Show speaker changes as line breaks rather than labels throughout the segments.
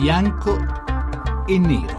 bianco e nero.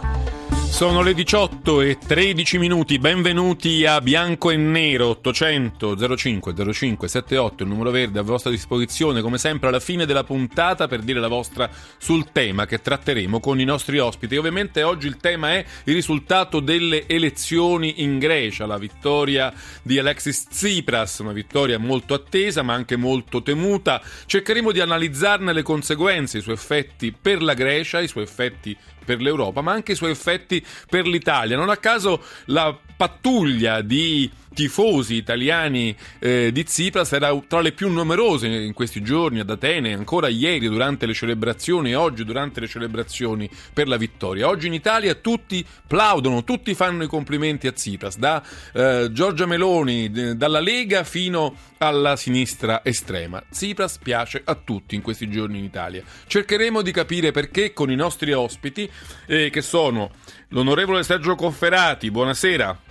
Sono le 18 e 13 minuti, benvenuti a Bianco e Nero 800 05 05 78, il numero verde a vostra disposizione come sempre alla fine della puntata per dire la vostra sul tema che tratteremo con i nostri ospiti. Ovviamente oggi il tema è il risultato delle elezioni in Grecia, la vittoria di Alexis Tsipras, una vittoria molto attesa ma anche molto temuta. Cercheremo di analizzarne le conseguenze, i suoi effetti per la Grecia, i suoi effetti per l'Europa, ma anche i suoi effetti per l'Italia. Non a caso la pattuglia di tifosi italiani eh, di Tsipras era tra le più numerose in questi giorni ad Atene, ancora ieri durante le celebrazioni e oggi durante le celebrazioni per la vittoria. Oggi in Italia tutti plaudono, tutti fanno i complimenti a Tsipras, da eh, Giorgia Meloni, d- dalla Lega fino alla sinistra estrema. Tsipras piace a tutti in questi giorni in Italia. Cercheremo di capire perché con i nostri ospiti, eh, che sono l'onorevole Sergio Cofferati, buonasera.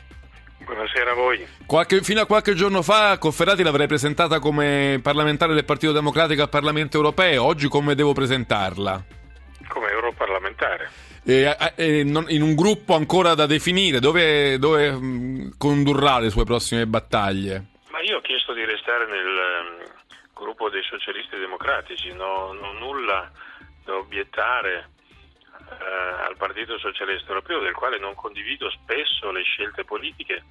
Buonasera a voi.
Qualche, fino a qualche giorno fa Cofferati l'avrei presentata come parlamentare del Partito Democratico al Parlamento europeo, oggi come devo presentarla?
Come europarlamentare.
Eh, eh, in un gruppo ancora da definire, dove, dove mh, condurrà le sue prossime battaglie?
Ma io ho chiesto di restare nel um, gruppo dei socialisti democratici, non ho nulla da obiettare eh, al Partito Socialista Europeo, del quale non condivido spesso le scelte politiche,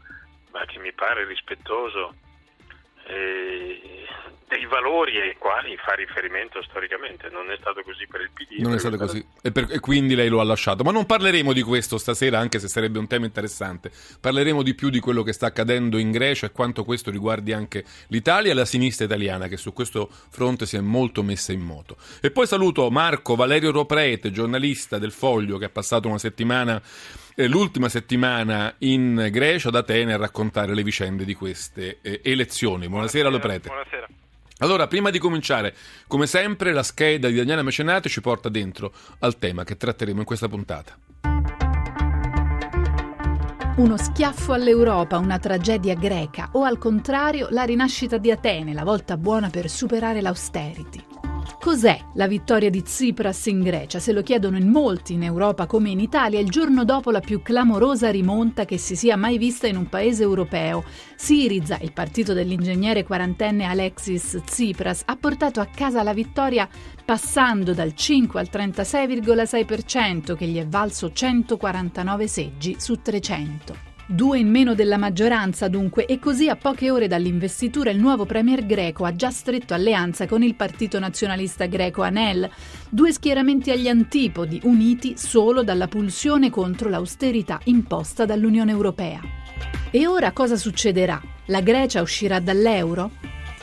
ma che mi pare rispettoso eh, dei valori ai quali fa riferimento storicamente. Non è stato così per il PD.
Non è stato così e, per, e, quindi lei lo ha lasciato. Ma non parleremo di questo stasera, anche se sarebbe un tema interessante. Parleremo di più di quello che sta accadendo in Grecia e quanto questo riguardi anche l'Italia e la sinistra italiana, che su questo fronte si è molto messa in moto. E poi saluto Marco Valerio Roprete, giornalista del Foglio, che ha passato una settimana l'ultima settimana in Grecia, ad Atene, a raccontare le vicende di queste eh, elezioni. Buonasera, Buonasera Loprete.
Buonasera.
Allora, prima di cominciare, come sempre, la scheda di Daniela Mecenate ci porta dentro al tema che tratteremo in questa puntata.
Uno schiaffo all'Europa, una tragedia greca o al contrario la rinascita di Atene, la volta buona per superare l'austerity. Cos'è la vittoria di Tsipras in Grecia? Se lo chiedono in molti in Europa come in Italia, il giorno dopo la più clamorosa rimonta che si sia mai vista in un paese europeo. Siriza, il partito dell'ingegnere quarantenne Alexis Tsipras, ha portato a casa la vittoria passando dal 5 al 36,6% che gli è valso 149 seggi su 300. Due in meno della maggioranza dunque e così a poche ore dall'investitura il nuovo premier greco ha già stretto alleanza con il partito nazionalista greco Anel, due schieramenti agli antipodi uniti solo dalla pulsione contro l'austerità imposta dall'Unione Europea. E ora cosa succederà? La Grecia uscirà dall'euro?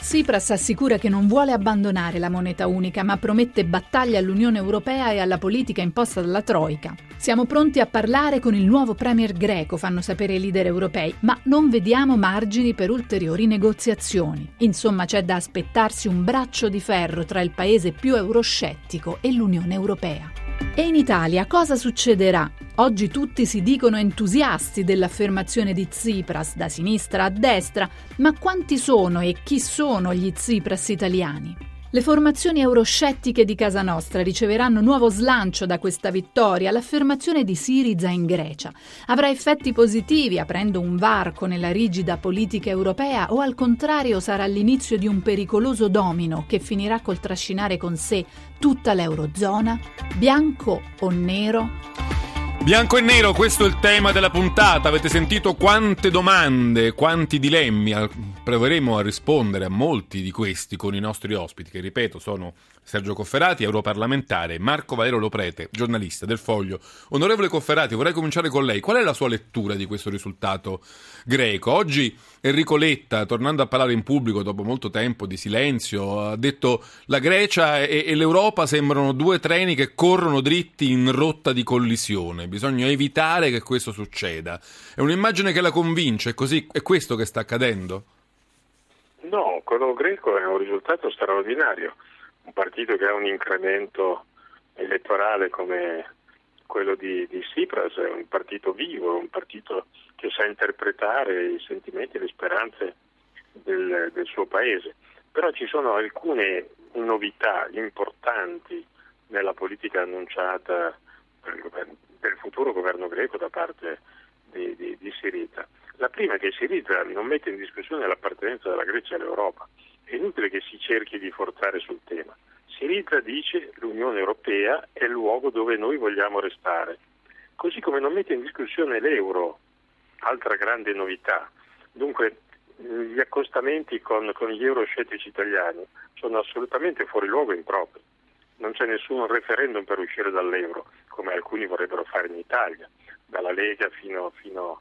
Tsipras assicura che non vuole abbandonare la moneta unica, ma promette battaglie all'Unione Europea e alla politica imposta dalla Troica. Siamo pronti a parlare con il nuovo premier greco, fanno sapere i leader europei, ma non vediamo margini per ulteriori negoziazioni. Insomma, c'è da aspettarsi un braccio di ferro tra il paese più euroscettico e l'Unione Europea. E in Italia cosa succederà? Oggi tutti si dicono entusiasti dell'affermazione di Tsipras da sinistra a destra, ma quanti sono e chi sono gli Tsipras italiani? Le formazioni euroscettiche di casa nostra riceveranno nuovo slancio da questa vittoria. L'affermazione di Siriza in Grecia avrà effetti positivi aprendo un varco nella rigida politica europea o al contrario sarà l'inizio di un pericoloso domino che finirà col trascinare con sé tutta l'Eurozona? Bianco o nero?
Bianco e nero, questo è il tema della puntata. Avete sentito quante domande, quanti dilemmi. Proveremo a rispondere a molti di questi con i nostri ospiti, che ripeto sono Sergio Cofferati, europarlamentare, Marco Valero Loprete, giornalista del Foglio. Onorevole Cofferati, vorrei cominciare con lei. Qual è la sua lettura di questo risultato greco? Oggi Enrico Letta, tornando a parlare in pubblico dopo molto tempo di silenzio, ha detto la Grecia e, e l'Europa sembrano due treni che corrono dritti in rotta di collisione. Bisogna evitare che questo succeda. È un'immagine che la convince, è così, è questo che sta accadendo?
No, quello greco è un risultato straordinario un partito che ha un incremento elettorale come quello di, di Tsipras è un partito vivo, un partito che sa interpretare i sentimenti e le speranze del, del suo paese. Però ci sono alcune novità importanti nella politica annunciata del futuro governo greco da parte di, di, di Siriza. La prima è che Siriza non mette in discussione l'appartenenza della Grecia all'Europa, è inutile che si cerchi di forzare sul tema. Siriza dice che l'Unione Europea è il luogo dove noi vogliamo restare, così come non mette in discussione l'euro, altra grande novità. Dunque gli accostamenti con, con gli euroscettici italiani sono assolutamente fuori luogo e impropri. Non c'è nessun referendum per uscire dall'euro, come alcuni vorrebbero fare in Italia, dalla Lega fino, fino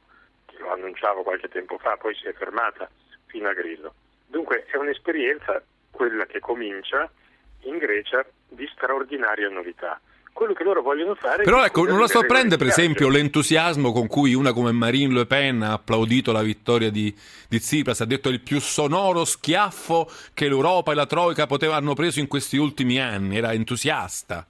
lo annunciavo qualche tempo fa, poi si è fermata fino a Grillo. Dunque è un'esperienza, quella che comincia in Grecia, di straordinaria novità quello che loro vogliono fare.
Però ecco, non la sorprende per esempio l'entusiasmo con cui una come Marine Le Pen ha applaudito la vittoria di, di Tsipras, ha detto il più sonoro schiaffo che l'Europa e la Troica potevano preso in questi ultimi anni, era entusiasta.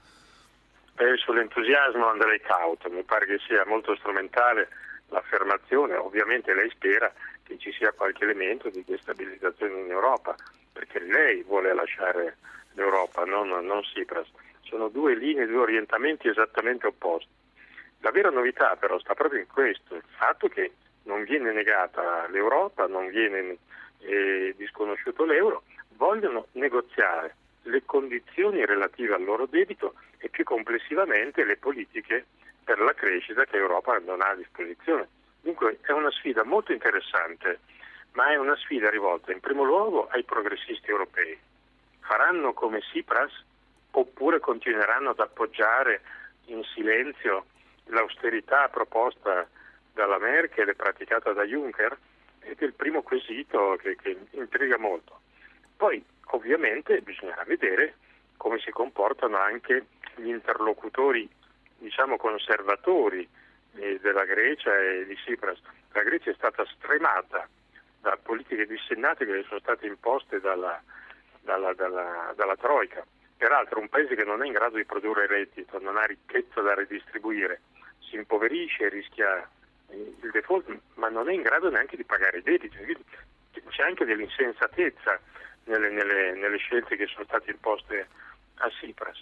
Eh, sull'entusiasmo andrei cauto, mi pare che sia molto strumentale l'affermazione, ovviamente lei spera che ci sia qualche elemento di destabilizzazione in Europa, perché lei vuole lasciare l'Europa, non, non Tsipras sono due linee, due orientamenti esattamente opposti. La vera novità però sta proprio in questo, il fatto che non viene negata l'Europa, non viene eh, disconosciuto l'euro, vogliono negoziare le condizioni relative al loro debito e più complessivamente le politiche per la crescita che l'Europa non ha a disposizione. Dunque è una sfida molto interessante, ma è una sfida rivolta in primo luogo ai progressisti europei. Faranno come Tsipras oppure continueranno ad appoggiare in silenzio l'austerità proposta dalla Merkel e praticata da Juncker? Ed è il primo quesito che, che intriga molto. Poi ovviamente bisognerà vedere come si comportano anche gli interlocutori, diciamo, conservatori della Grecia e di Tsipras. La Grecia è stata stremata da politiche dissennate che sono state imposte dalla, dalla, dalla, dalla Troica peraltro un paese che non è in grado di produrre reddito, non ha ricchezza da redistribuire, si impoverisce, rischia il default, ma non è in grado neanche di pagare i debiti. C'è anche dell'insensatezza nelle, nelle, nelle scelte che sono state imposte a Tsipras,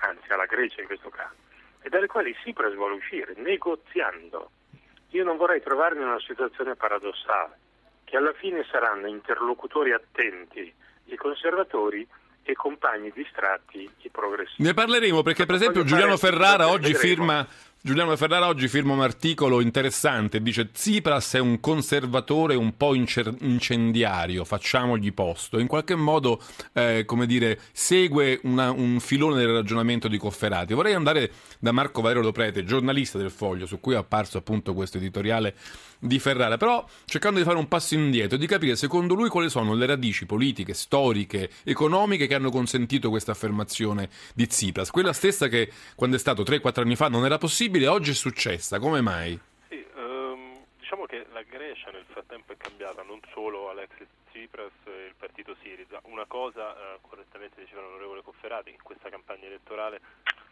anzi alla Grecia in questo caso, e dalle quali Tsipras vuole uscire negoziando. Io non vorrei trovarmi in una situazione paradossale, che alla fine saranno interlocutori attenti i conservatori e compagni distratti i progressisti.
Ne parleremo perché per esempio Giuliano Ferrara oggi firma Giuliano Ferrara oggi firma un articolo interessante, dice Tsipras è un conservatore un po' incendiario, facciamogli posto. In qualche modo, eh, come dire, segue una, un filone del ragionamento di Cofferati. Vorrei andare da Marco Valerio Loprete, giornalista del Foglio, su cui è apparso appunto questo editoriale di Ferrara, però cercando di fare un passo indietro, di capire secondo lui quali sono le radici politiche, storiche, economiche che hanno consentito questa affermazione di Tsipras, quella stessa che quando è stato 3-4 anni fa non era possibile, oggi è successa, come mai?
Sì, um, diciamo che la Grecia nel frattempo è cambiata, non solo Alexis Tsipras e il partito Siriza, una cosa, uh, correttamente diceva l'onorevole Cofferati, in questa campagna elettorale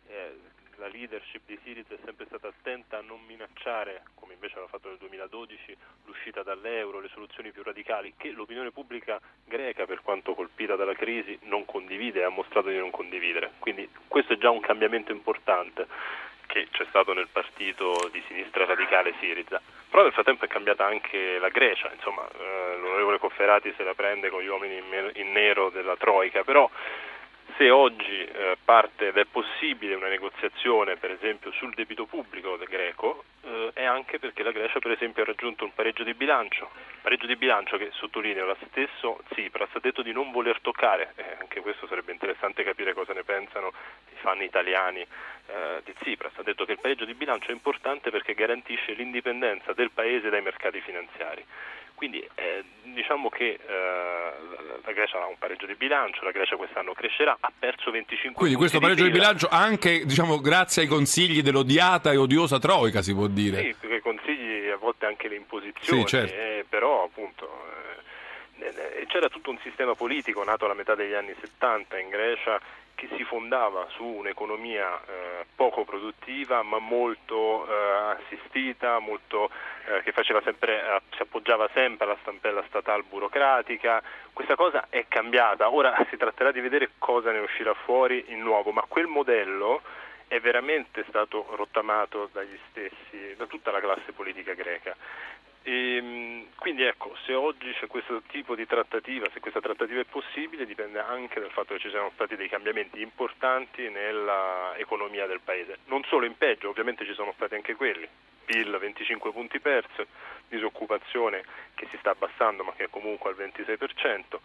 eh, la leadership di Siriza è sempre stata attenta a non minacciare, come invece aveva fatto nel 2012, l'uscita dall'euro, le soluzioni più radicali, che l'opinione pubblica greca, per quanto colpita dalla crisi, non condivide e ha mostrato di non condividere. Quindi questo è già un cambiamento importante che c'è stato nel partito di sinistra radicale Siriza. Però nel frattempo è cambiata anche la Grecia, insomma, eh, l'onorevole Cofferati se la prende con gli uomini in, in nero della Troica, però se oggi eh, parte ed è possibile una negoziazione per esempio sul debito pubblico del greco eh, è anche perché la Grecia per esempio ha raggiunto un pareggio di bilancio, pareggio di bilancio che sottolineo lo stesso Tsipras ha detto di non voler toccare, eh, anche questo sarebbe interessante capire cosa ne pensano i fan italiani eh, di Tsipras, ha detto che il pareggio di bilancio è importante perché garantisce l'indipendenza del paese dai mercati finanziari. Quindi eh, diciamo che eh, la Grecia ha un pareggio di bilancio, la Grecia quest'anno crescerà, ha perso 25
Quindi questo pareggio di, di bilancio anche diciamo, grazie ai consigli dell'odiata e odiosa Troica si può dire.
Sì, perché consigli a volte anche le imposizioni,
sì, certo.
eh, però appunto eh, c'era tutto un sistema politico nato alla metà degli anni 70 in Grecia che si fondava su un'economia eh, poco produttiva ma molto eh, assistita, molto, eh, che sempre, eh, si appoggiava sempre alla stampella statale burocratica. Questa cosa è cambiata, ora si tratterà di vedere cosa ne uscirà fuori in nuovo, ma quel modello è veramente stato rottamato dagli stessi, da tutta la classe politica greca. E, ehm, quindi ecco, se oggi c'è questo tipo di trattativa, se questa trattativa è possibile, dipende anche dal fatto che ci siano stati dei cambiamenti importanti nell'economia del Paese. Non solo in peggio, ovviamente ci sono stati anche quelli. PIL 25 punti persi, disoccupazione che si sta abbassando ma che è comunque al 26%,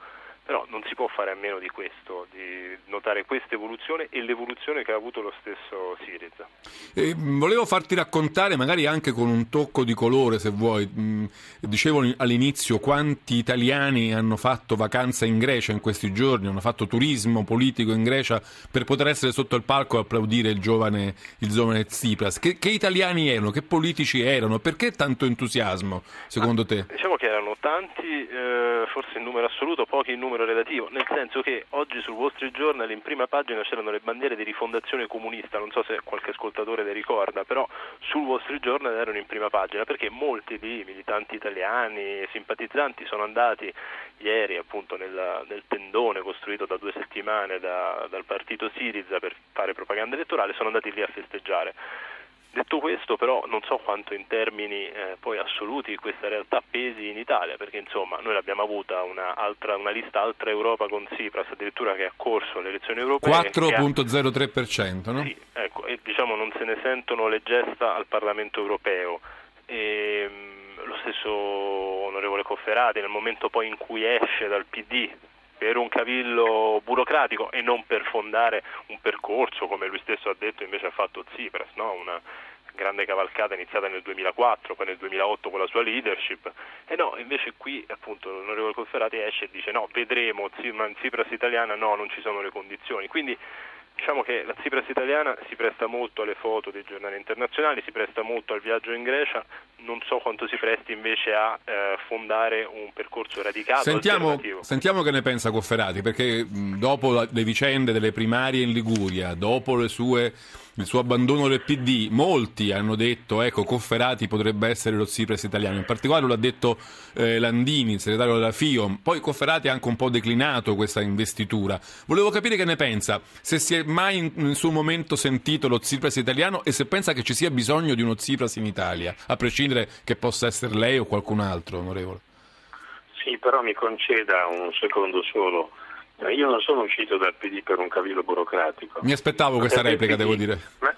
però non si può fare a meno di questo, di notare questa evoluzione e l'evoluzione che ha avuto lo stesso Siriza.
Eh, volevo farti raccontare, magari anche con un tocco di colore, se vuoi. Mm, dicevo all'inizio quanti italiani hanno fatto vacanza in Grecia in questi giorni, hanno fatto turismo politico in Grecia per poter essere sotto il palco e applaudire il giovane, il giovane Tsipras. Che, che, italiani erano? Che politici erano? Perché tanto entusiasmo, secondo
Ma,
te?
Diciamo che erano tanti, eh, forse in numero assoluto, pochi in numero numero relativo, nel senso che oggi sul Wall Street Journal in prima pagina c'erano le bandiere di rifondazione comunista, non so se qualche ascoltatore le ricorda, però sul Wall Street Journal erano in prima pagina perché molti di militanti italiani e simpatizzanti sono andati ieri appunto nel, nel tendone costruito da due settimane da, dal partito Siriza per fare propaganda elettorale, sono andati lì a festeggiare. Detto questo però non so quanto in termini eh, poi assoluti questa realtà pesi in Italia, perché insomma noi l'abbiamo avuta una, altra, una lista Altra Europa con Tsipras addirittura che ha corso alle elezioni europee.
4.03%, no?
Sì, ecco, e diciamo non se ne sentono le gesta al Parlamento europeo. E, lo stesso onorevole Cofferati nel momento poi in cui esce dal PD per un cavillo burocratico e non per fondare un percorso come lui stesso ha detto invece ha fatto Tsipras, no? una grande cavalcata iniziata nel 2004, poi nel 2008 con la sua leadership e no, invece qui appunto l'onorevole Conferati esce e dice no, vedremo, Tsipras italiana no, non ci sono le condizioni, quindi Diciamo che la Tsipras italiana si presta molto alle foto dei giornali internazionali, si presta molto al viaggio in Grecia, non so quanto si presti invece a eh, fondare un percorso radicato.
Sentiamo, sentiamo, che ne pensa Cofferati, perché dopo le vicende delle primarie in Liguria, dopo sue, il suo abbandono del PD, molti hanno detto ecco Cofferati potrebbe essere lo Tsipras italiano, in particolare l'ha detto eh, Landini, il segretario della FIOM, poi Cofferati ha anche un po' declinato questa investitura. Volevo capire che ne pensa, se si è mai in, in suo momento sentito lo Tsipras italiano e se pensa che ci sia bisogno di uno Tsipras in Italia, a prescindere che possa essere lei o qualcun altro, onorevole.
Sì, però mi conceda un secondo solo. Io non sono uscito dal PD per un cavillo burocratico.
Mi aspettavo questa perché replica, PD, devo dire.
Ma,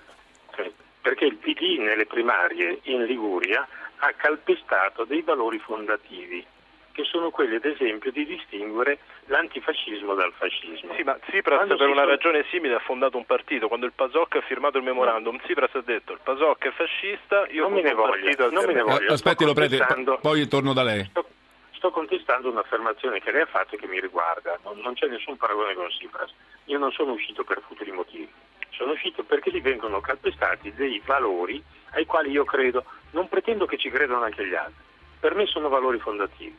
perché il PD nelle primarie in Liguria ha calpestato dei valori fondativi che sono quelli ad esempio di distinguere l'antifascismo dal fascismo.
Sì, ma Tsipras Quando per una sono... ragione simile ha fondato un partito, quando il PASOK ha firmato il memorandum, no. Tsipras ha detto il PASOK è fascista, io
non me ne voglio, non me ne voglio.
Aspetti, lo prete, poi torno da lei.
Sto, sto, contestando un'affermazione che lei ha fatto e che mi riguarda, non, non c'è nessun paragone con Tsipras. Io non sono uscito per futuri motivi, sono uscito perché lì vengono calpestati dei valori ai quali io credo, non pretendo che ci credano anche gli altri, per me sono valori fondativi.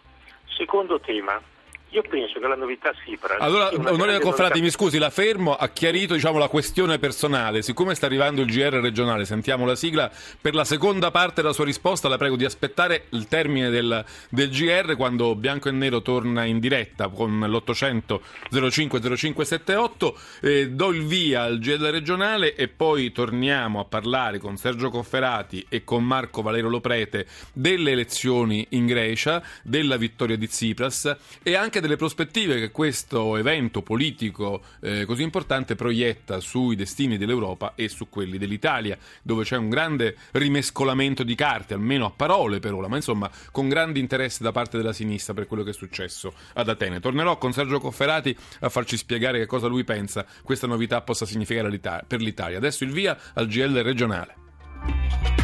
Secondo tema, io penso che la novità Sipra.
Allora, onorevole Confrati, novità... mi scusi, la fermo, ha chiarito diciamo, la questione personale. Siccome sta arrivando il GR regionale, sentiamo la sigla. Per la seconda parte della sua risposta, la prego di aspettare il termine del, del GR quando Bianco e Nero torna in diretta con l'800 050578. Eh, do il via al GR regionale e poi torniamo a parlare con Sergio Cofferati e con Marco Valero Loprete delle elezioni in Grecia, della vittoria di Tsipras e anche anche delle prospettive che questo evento politico eh, così importante proietta sui destini dell'Europa e su quelli dell'Italia, dove c'è un grande rimescolamento di carte, almeno a parole per ora, ma insomma con grande interesse da parte della sinistra per quello che è successo ad Atene. Tornerò con Sergio Cofferati a farci spiegare che cosa lui pensa questa novità possa significare per l'Italia. Adesso il via al GL regionale.